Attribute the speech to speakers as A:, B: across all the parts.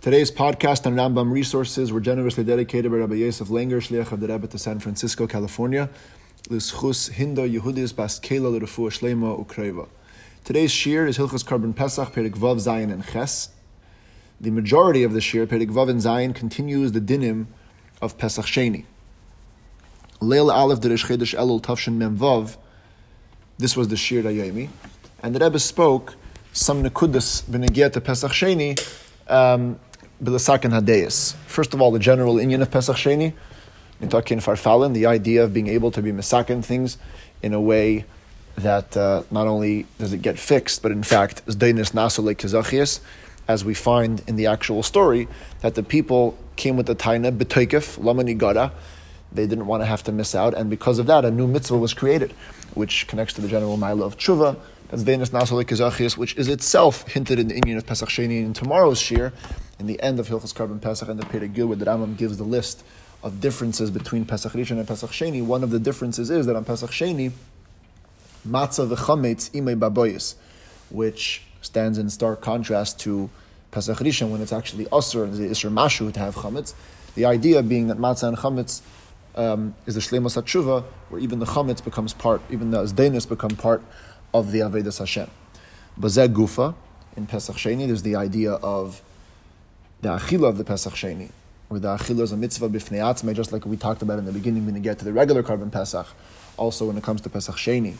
A: Today's podcast on Rambam resources were generously dedicated by Rabbi Yosef Langer, Shliach of the Rebbe to San Francisco, California. Today's shir is Hilchas Korban Pesach, Perik Vav, Zayin, and Ches. The majority of the shir, Perik Vav and Zayin, continues the dinim of Pesach Sheni. Leil Aleph Derish Chedesh Elul Tavshin Mem Vav. This was the shir Dayomi. And the Rebbe spoke some nekudas b'negia to Pesach Sheni, um, Bilasakin Hadeyas. First of all, the general inyan of Pesach Sheni, Nitakin Farfalin, the idea of being able to be misakin things in a way that uh, not only does it get fixed, but in fact, Zdainis Nasole Kazachias, as we find in the actual story, that the people came with the taina b'toikif, lamani gada, they didn't want to have to miss out, and because of that, a new mitzvah was created, which connects to the general mila of tshuva, that's Nasole Kazachias, which is itself hinted in the inyan of Pesach Sheni in tomorrow's shir, in the end of Hilchas Korban Pesach and the Perigil, where the Rambam gives the list of differences between Pesach Rishon and Pesach Sheni. One of the differences is that on Pesach Sheni, matzah v'chametz imei baboyis, which stands in stark contrast to Pesach Rishon when it's actually usr and the isr mashu to have chametz. The idea being that matzah and chametz um, is the shleimus hatshuva, where even the chametz becomes part, even the azdenis become part of the Avedis Hashem. Bazeh Gufa, in Pesach Sheni, there's the idea of the Achila of the Pesach Sheni, where the Achila is a mitzvah b'fnei just like we talked about in the beginning when we get to the regular korban Pesach. Also, when it comes to Pesach Sheni,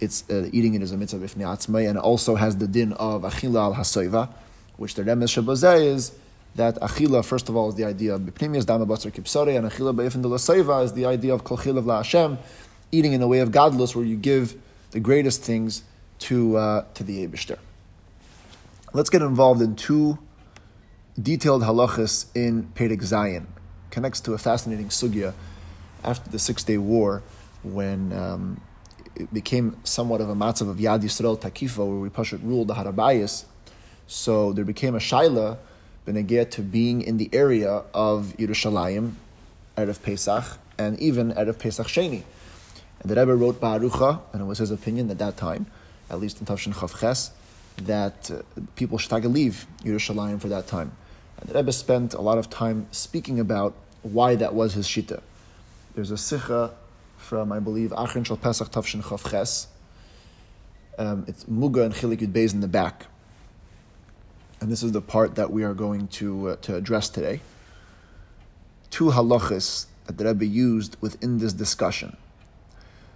A: it's uh, eating it is a mitzvah b'fnei and also has the din of Achila al Hasoiva, which the Remes Shabazeh is that Achila, first of all, is the idea of Bipnimius, Dama Batzar Kipsare, and Achila Be'efin de is the idea of Kol Chilav La Hashem, eating in the way of gadlus, where you give the greatest things to, uh, to the Abishter. Let's get involved in two detailed halachas in Perek Zion. Connects to a fascinating sugya after the Six Day War when um, it became somewhat of a matzav of Yad Yisrael Takifa, where we Pashat ruled the Harabayas. So there became a shaila benegeh to being in the area of Yerushalayim, out of Pesach, and even out of Pesach Sheni. And the Rebbe wrote Barucha, and it was his opinion at that time, at least in Tavshin Chavches, that uh, people should take a leave Yerushalayim for that time. And the Rebbe spent a lot of time speaking about why that was his shita. There's a sikha from, I believe, Achrin Shal Pesach Tavshin Chavches. Um, it's Muga and Chilik Yud Beis in the back. And this is the part that we are going to, uh, to address today. Two halachas that the Rebbe used within this discussion.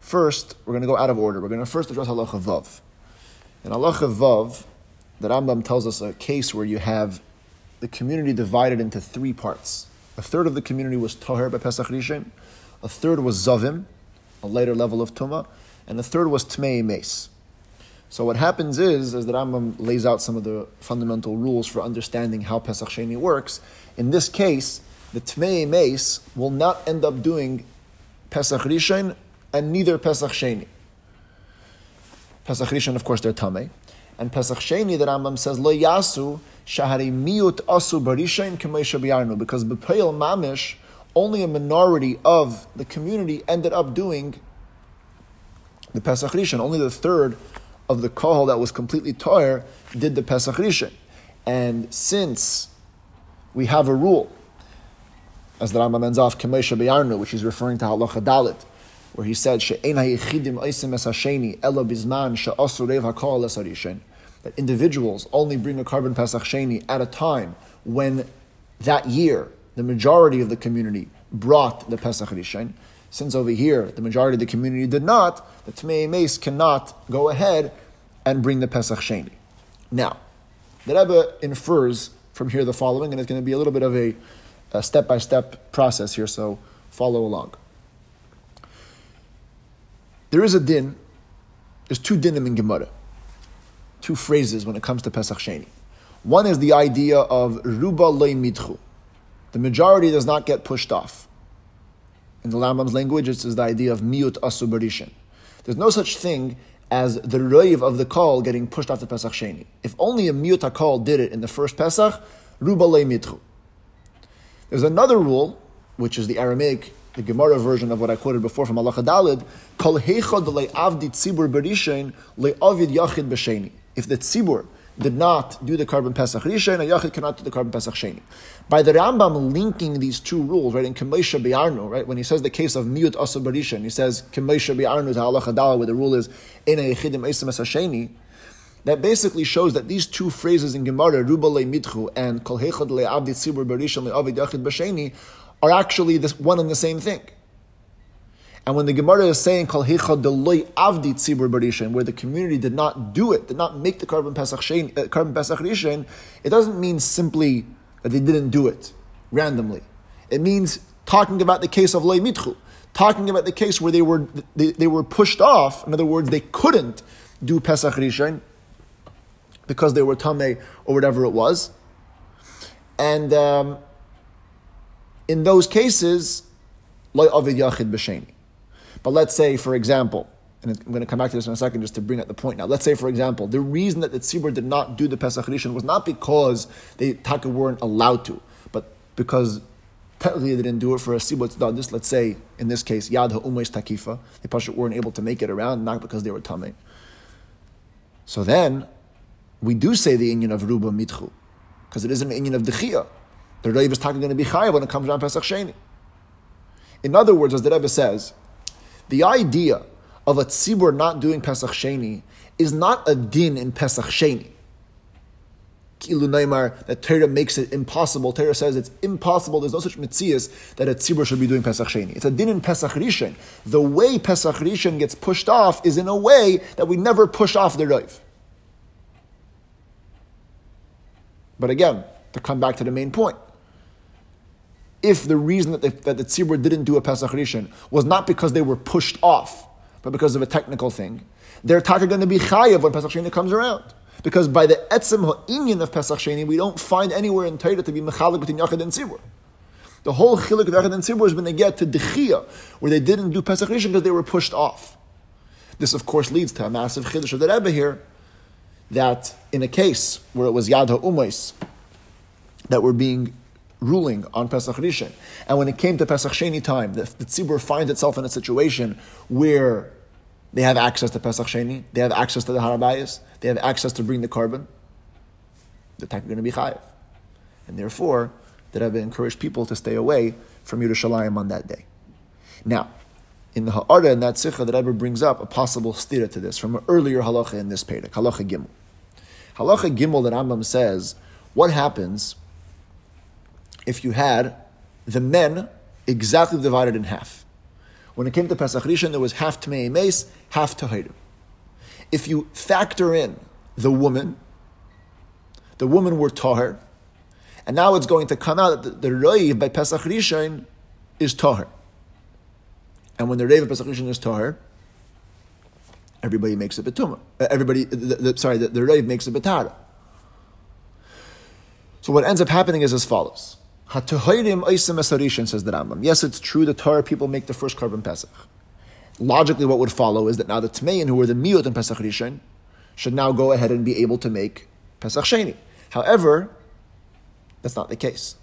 A: First, we're going to go out of order. We're going to first address halacha vav. In halacha vav, the Rambam tells us a case where you have the community divided into three parts. A third of the community was toher by Pesach Rishon, a third was zavim, a later level of tuma, and a third was tmei mes. So what happens is, as the Rambam lays out some of the fundamental rules for understanding how Pesach Sheni works, in this case, the tmei mes will not end up doing Pesach Rishon and neither Pesach Sheni. Pesach Rishon, of course, they're Tameh. And Pesach Sheni, the Rambam says, Lo Yasu, Shahari Miut Asu Barishain Biyarnu, because B'Peil Mamish, only a minority of the community ended up doing the Pesach Rishon. Only the third of the Kohol that was completely Toyer did the Pesach Rishon. And since we have a rule, as the Rambam ends off, Kamesha Biyarnu, which is referring to Halacha Dalit, where he said, that individuals only bring a korban pesach sheni at a time when that year the majority of the community brought the pesach rishon. Since over here the majority of the community did not, the Tmei Mace cannot go ahead and bring the pesach sheni. Now, the Rebbe infers from here the following, and it's going to be a little bit of a step by step process here, so follow along. There is a din, there's two dinim in Gemara, two phrases when it comes to Pesach Sheni. One is the idea of ruba loy mitchu. The majority does not get pushed off. In the Rambam's language, it's the idea of miut asu There's no such thing as the roiv of the call getting pushed off the Pesach Sheni. If only a miut call did it in the first Pesach, ruba loy mitchu. There's another rule, which is the Aramaic the Gemara version of what I quoted before from Allah Dalid, Kol heichad avdi tzibur berishain le'avid yachid b'sheni. If the tzibur did not do the korban Pesach Rishon, a Yachid cannot do the korban Pesach Sheni. By the Rambam linking these two rules, right, in Kemesha Bi'arnu, right, when he says the case of Miut Asa Barishan, he says Kemesha Bi'arnu is Halacha Dala, where the rule is in a Yechidim Esim Sheni, that basically shows that these two phrases in Gemara, Ruba Le Mitchu and Kol Hechad Le Abdi Tzibur Barishan Le Avid Yachid Basheni, are actually this one and the same thing. And when the Gemara is saying Kol Hicha Deloy Avdi Tzibur Barishin, where the community did not do it, did not make the korban Pesach Shein, uh, Pesach Rishon, it doesn't mean simply that they didn't do it randomly. It means talking about the case of Lei Mitchu, talking about the case where they were they, they were pushed off. In other words, they couldn't do Pesach Rishon because they were Tameh or whatever it was. And um, in those cases, But let's say, for example, and I'm going to come back to this in a second just to bring up the point now. Let's say, for example, the reason that the Tzibur did not do the Pesach Rishon was not because they taka weren't allowed to, but because technically they didn't do it for a Tzibur This, let's say, in this case, Yad Ha'umesh Takifa, the probably weren't able to make it around, not because they were Tameh. So then, we do say the Inyan of Ruba Mitchu, because it isn't an Inyan of Dechia. The Reiv is talking going to be Chayav when it comes around Pesach Sheni. In other words, as the Rebbe says, the idea of a tzibur not doing Pesach Sheni is not a din in Pesach Sheni. Kilu Neymar, that Torah makes it impossible. Torah says it's impossible. There's no such mitzias that a tzibur should be doing Pesach Sheni. It's a din in Pesach Rishon. The way Pesach Rishon gets pushed off is in a way that we never push off the Rav. But again, to come back to the main point, if the reason that, they, that the tzibur didn't do a Pesach Rishon was not because they were pushed off, but because of a technical thing, they're taka going to be chayav when Pesach Sheni comes around. Because by the etzem ha'inyan of Pesach Sheni, we don't find anywhere in Torah to be mechalik between Yachid and Tzibur. The whole chiluk of Yachid and Tzibur has been to get to Dechia, where they didn't do Pesach Rishon because they were pushed off. This, of course, leads to a massive chiddush of the Rebbe here, that in a case where it was Yad ha'umais that were being ruling on Pesach Rishon. And when it came to Pesach Sheni time, the, the tzibur finds itself in a situation where they have access to Pesach Sheni, they have access to the Harabayas, they have access to bring the korban, the time going to be chayiv. And therefore, the Rebbe encouraged people to stay away from Yerushalayim on that day. Now, in the Ha'ara, in that Sikha, the Rebbe brings up a possible stira to this from an earlier halacha in this Perek, halacha Gimel. Halacha Gimel that Rambam says, what happens if you had the men exactly divided in half. When it came to Pesach Rishon, there was half Tmei Meis, half Tahirim. If you factor in the woman, the women were Tahir, and now it's going to come out that the, the by Pesach Rishon is Tahir. And when the Reiv of Pesach Rishon is Tahir, everybody makes a betuma. Uh, everybody, the, the, sorry, the, the makes a betara. So what ends up happening is as follows. Hatuhayrim oisim esarishin, says the Rambam. Yes, it's true the Torah people make the first korban Pesach. Logically, what would follow is that now the Tmein, who were the Miyot in Pesach Rishon, should now go ahead and be able to make Pesach Sheni. However, that's not the case.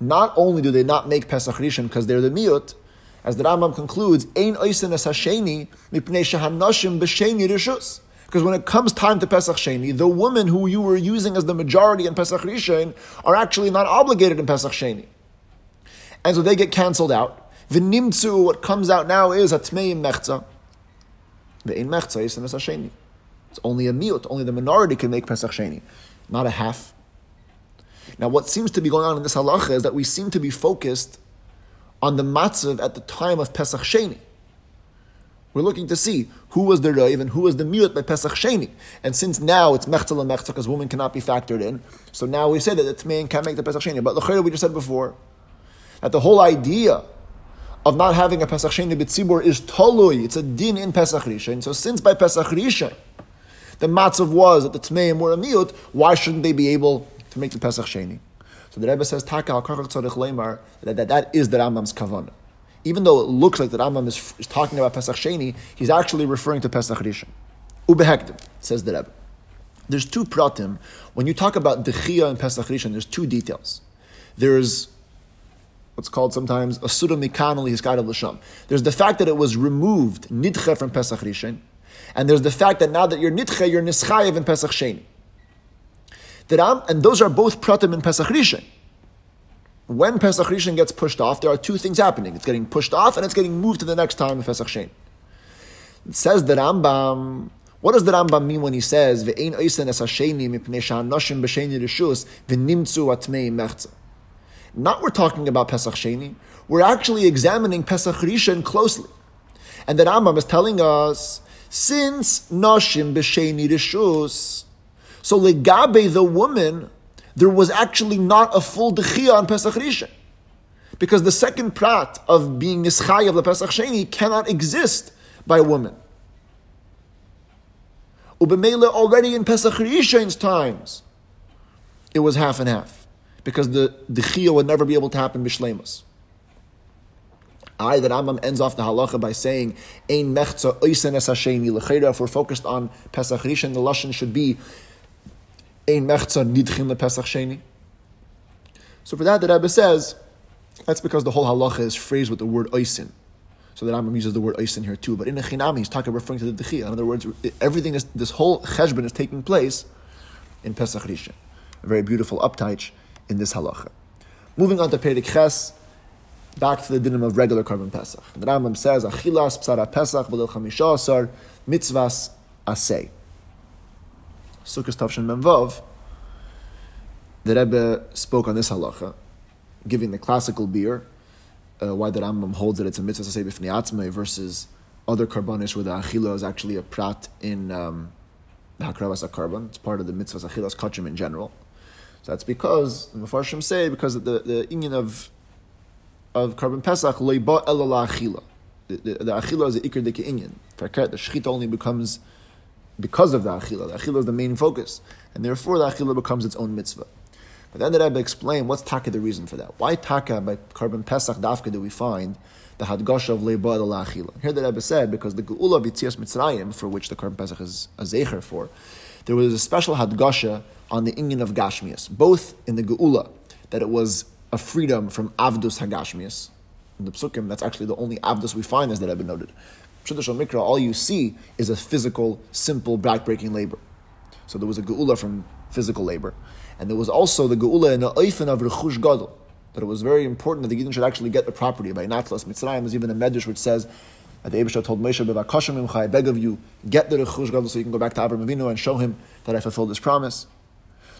A: Not only do they not make Pesach Rishon because they're the Miyot, as the Rambam concludes, Ein oisin es hasheni mipnei shehanoshim b'sheni rishus. Because when it comes time to Pesach Sheni, the women who you were using as the majority in Pesach Rishon are actually not obligated in Pesach Sheni. And so they get cancelled out. The nimtzu, what comes out now is a tmeim mechza. The in mechza is Pesach Sheni. It's only a miut, only the minority can make Pesach Sheni, not a half. Now, what seems to be going on in this halacha is that we seem to be focused on the matzav at the time of Pesach Sheni. We're looking to see who was the Raiv and who was the Miut by Pesach Sheni. And since now it's Mechzel and Mechzel because women cannot be factored in, so now we say that the Tmein can make the Pesach Sheni. But the we just said before, that the whole idea of not having a Pesach Sheni B'tzibur is Tolui, it's a din in Pesach Rishon. So since by Pesach Rishon, the matzav was that the Tmeim were a Miut, why shouldn't they be able to make the Pesach Sheni? So the Rebbe says, Taka that, that that is the Rambam's kavanah even though it looks like the Rambam is, is talking about Pesach Sheni, he's actually referring to Pesach Rishon. Ubehekdim, says the Rebbe. There's two pratim. When you talk about Dechia and Pesach Rishon, there's two details. There's what's called sometimes a Suda Mikan Hiskad L'Sham. There's the fact that it was removed, Nidche from Pesach Rishon, and there's the fact that now that you're Nidche, you're Nischayev in Pesach Sheni. The Ram, and those are both pratim in Pesach Rishon. When Pesach Rishon gets pushed off, there are two things happening. It's getting pushed off and it's getting moved to the next time of Pesach Sheni. It says the Rambam, what does the Rambam mean when he says, Ve'ein oisen es hasheni mipnei b'sheni atmei mechza? Not we're talking about Pesach Sheni, we're actually examining Pesach Rishon closely. And the Rambam is telling us, since Nashim b'sheni rishus, so legabe the woman, there was actually not a full dechia on Pesach Rishon. Because the second prat of being nischay of the Pesach Sheni cannot exist by a woman. Ubemela already in Pesach Rishon's times, it was half and half. Because the dechia would never be able to happen b'shlemus. I, that Rambam ends off the halacha by saying, Ein mechza oisen es l'chera. If we're focused on Pesach Rishon, the lashon should be Ein mechza nidchin lePesach sheni. So for that, the Rebbe says, that's because the whole halacha is phrased with the word oisin. So the Rambam uses the word oisin here too. But in the chinami, he's talking referring to the dechia. In other words, everything is, this whole cheshbon is taking place in Pesach Rishon. A very beautiful uptaich in this halacha. Moving on to Perik Ches, back to the dinim of regular korban Pesach. The Rambam says, Achilas psara Pesach chamisha asar mitzvahs asay. Sukkot Tavshin Memvav, the Rebbe spoke on this halacha, giving the classical beer, uh, why the Rambam holds that it's a mitzvah asay b'fnei atzmei versus other karbanis where the achila is actually a prat in um, the hakravas karban. It's part of the mitzvahs achilas kachim in general. So that's because the Mefarshim say because the the union of of korban pesach loiba elala achila. The, the, the achila is the ikr deke inyan. The shechita only becomes because of the achila. The achila is the main focus, and therefore the achila becomes its own mitzvah. But then the Rebbe explained what's taka the reason for that. Why taka by korban pesach dafka do we find the hadgasha of leiba el achila? Here the Rebbe said because the geula of Mitzrayim, for which the korban pesach is a zecher for, there was a special hadgasha on the inyan of gashmias, both in the geula that it was a freedom from avdus hagashmias. In the psukim, that's actually the only avdus we find, as the Rebbe noted. Traditional mikra, all you see is a physical, simple, backbreaking labor. So there was a geula from physical labor. And there was also the geula in the oifen of rechush gadol, that it was very important that the Yidden should actually get the property by natlas mitzrayim. There's even a medrash which says that the Abishah told Moshe, "Bevakashim imcha, I beg of you, get the rechush gadol so you can go back to Abraham Avinu and show him that I fulfilled this promise."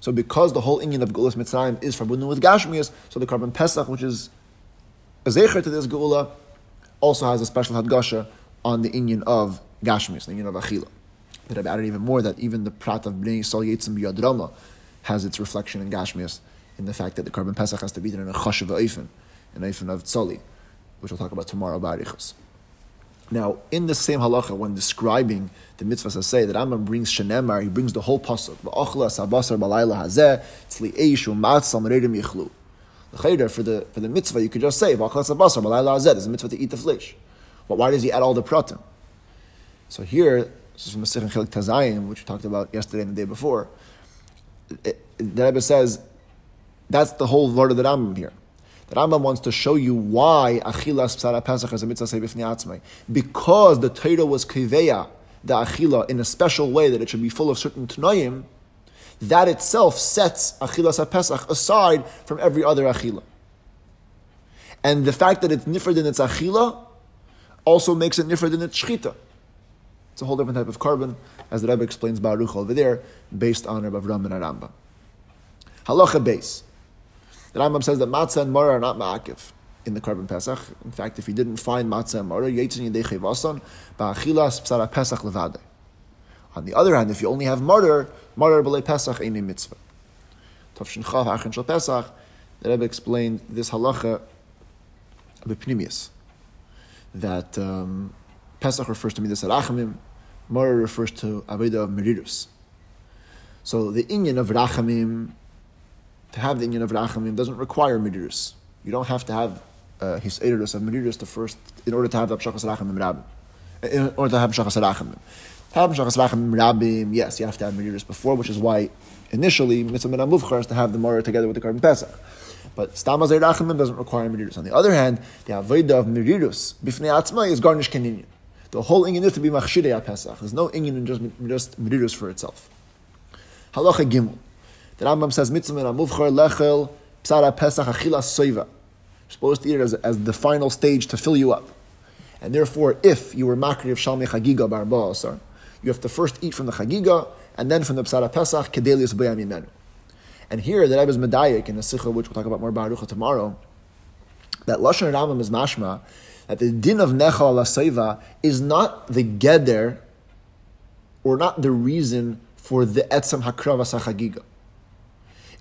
A: So because the whole inyan of Geulas Mitzrayim is forbidden with Gashmias, so the korban Pesach, which is a zecher to this Geula, also has a special hadgasha on the inyan of Gashmias, the inyan of Achila. But I've added even more that even the Prat of Bnei Yisrael Yetzim Biyadrama has its reflection in Gashmias in the fact that the korban Pesach has to be done in a chashav oifen, an oifen of tzoli, which we'll talk about tomorrow about Arichos. Now, in the same halacha, when describing the mitzvahs say that Rambam brings shenemar, he brings the whole pasuk. Sabasar for the for the mitzvah, you could just say v'ochla sabasar balayla hazeh. There's a mitzvah to eat the flesh. But why does he add all the pratim? So here, this is from Masechet Chelik Tazayim, which we talked about yesterday and the day before. It, the Rebbe says that's the whole word of the Rambam here. The Rambam wants to show you why Achilas Psara Pesach is a mitzvah atzmai. Because the Torah was kiveya, the Achila, in a special way that it should be full of certain Tanoim, that itself sets Achilas Pesach aside from every other Achila. And the fact that it's nifred in its Achila also makes it nifred in its Shchita. It's a whole different type of korban, as the Rebbe explains Baruch over there, based on Rabbi Avram and Aramba. Halacha base. The Rambam says that matzah and maror are not ma'akiv in the korban pesach. In fact, if you didn't find matzah and maror, yitzin yidei chevasan ba'achilas psara pesach levade. On the other hand, if you only have maror, maror b'lei pesach ain't a mitzvah. Tavshin chav achin shal pesach, the Rebbe explained this halacha b'pnimius, that um, pesach refers to midas arachamim, maror refers to aveda of merirus. So the inyan of rachamim to have the Inyan of Rachamim doesn't require Midirus. You don't have to have uh, his Eidus of Midirus to first, in order to have the Abshachas Rachamim Rabbim. In order to have Abshachas Rachamim. Yes, you have to have Midirus before, which is why initially Mitzvah Min Muvchar is to have the Morah together with the Korban Pesach. But Stamaz Rachamim doesn't require Midirus. On the other hand, the Avodah of Midirus, Bifnei Atzma, is garnish Keninyan. The whole Inyan is to be Machshidei Pesach. There's no Inyan in just, just for itself. Halacha Gimel. The Rambam says, mitzvah lechel psara pesach achila soiva. You're supposed to eat it as, as the final stage to fill you up. And therefore, if you were makri of shalmei chagiga bar ba'asar, you have to first eat from the chagiga, and then from the psara pesach, kedelius b'yamimenu. And here, the Rebbe is medayik in the sikha, which we'll talk about more Baruch tomorrow, that Lashon Rambam is mashma, that the din of Nechal ala is not the geder, or not the reason for the etzam hakravas hachagiga.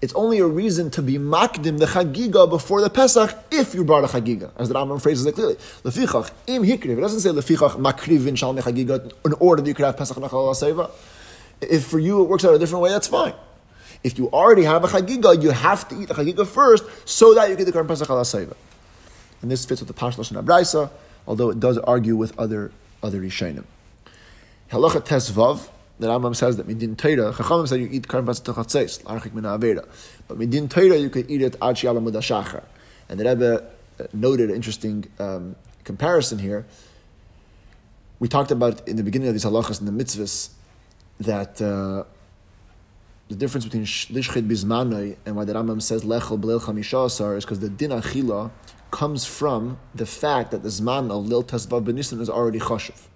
A: It's only a reason to be makdim the chagiga before the Pesach if you brought a chagiga, as the Rambam phrases it clearly. Lefichach im hikriv. It doesn't say lefichach makrivin shalmei chagiga in order that you could have Pesach Nechal ala If for you it works out a different way, that's fine. If you already have a chagiga, you have to eat the chagiga first so that you get the current Pesach ala and this fits with the Pashlosh and Abraisa, although it does argue with other other Rishonim. Halacha Tesvav, the Rambam says that midin Torah, Chachamim said you eat karban tachatzeis, l'archik min avera. But midin Torah, you could eat it ad shi'ala mudashachar. And the Rebbe uh, noted an interesting um, comparison here. We talked about in the beginning of these halachas and the mitzvahs that uh, the difference between lishchit bizmanoi and why the Rambam says lechel b'leil chamishasar is because the din achila comes from the fact that the Zman of Lil Tezvav Benisim is already Choshev.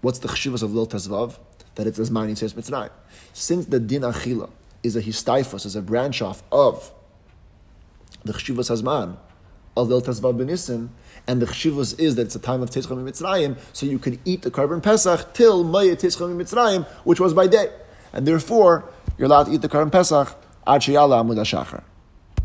A: What's the Chshivas of Lil Tezvav? That it's Zman Yitzhak Mitzrayim. Since the Din Achila is a Histaifos, is a branch off of the Chshivas Hazman of Lil Tezvav Benisim, and the Chshivas is that it's a time of Tezcham Mitzrayim, so you could eat the Karban Pesach till Maya Tezcham Mitzrayim, which was by day. And therefore, you're allowed to eat the Karban Pesach Ad Amud HaShachar.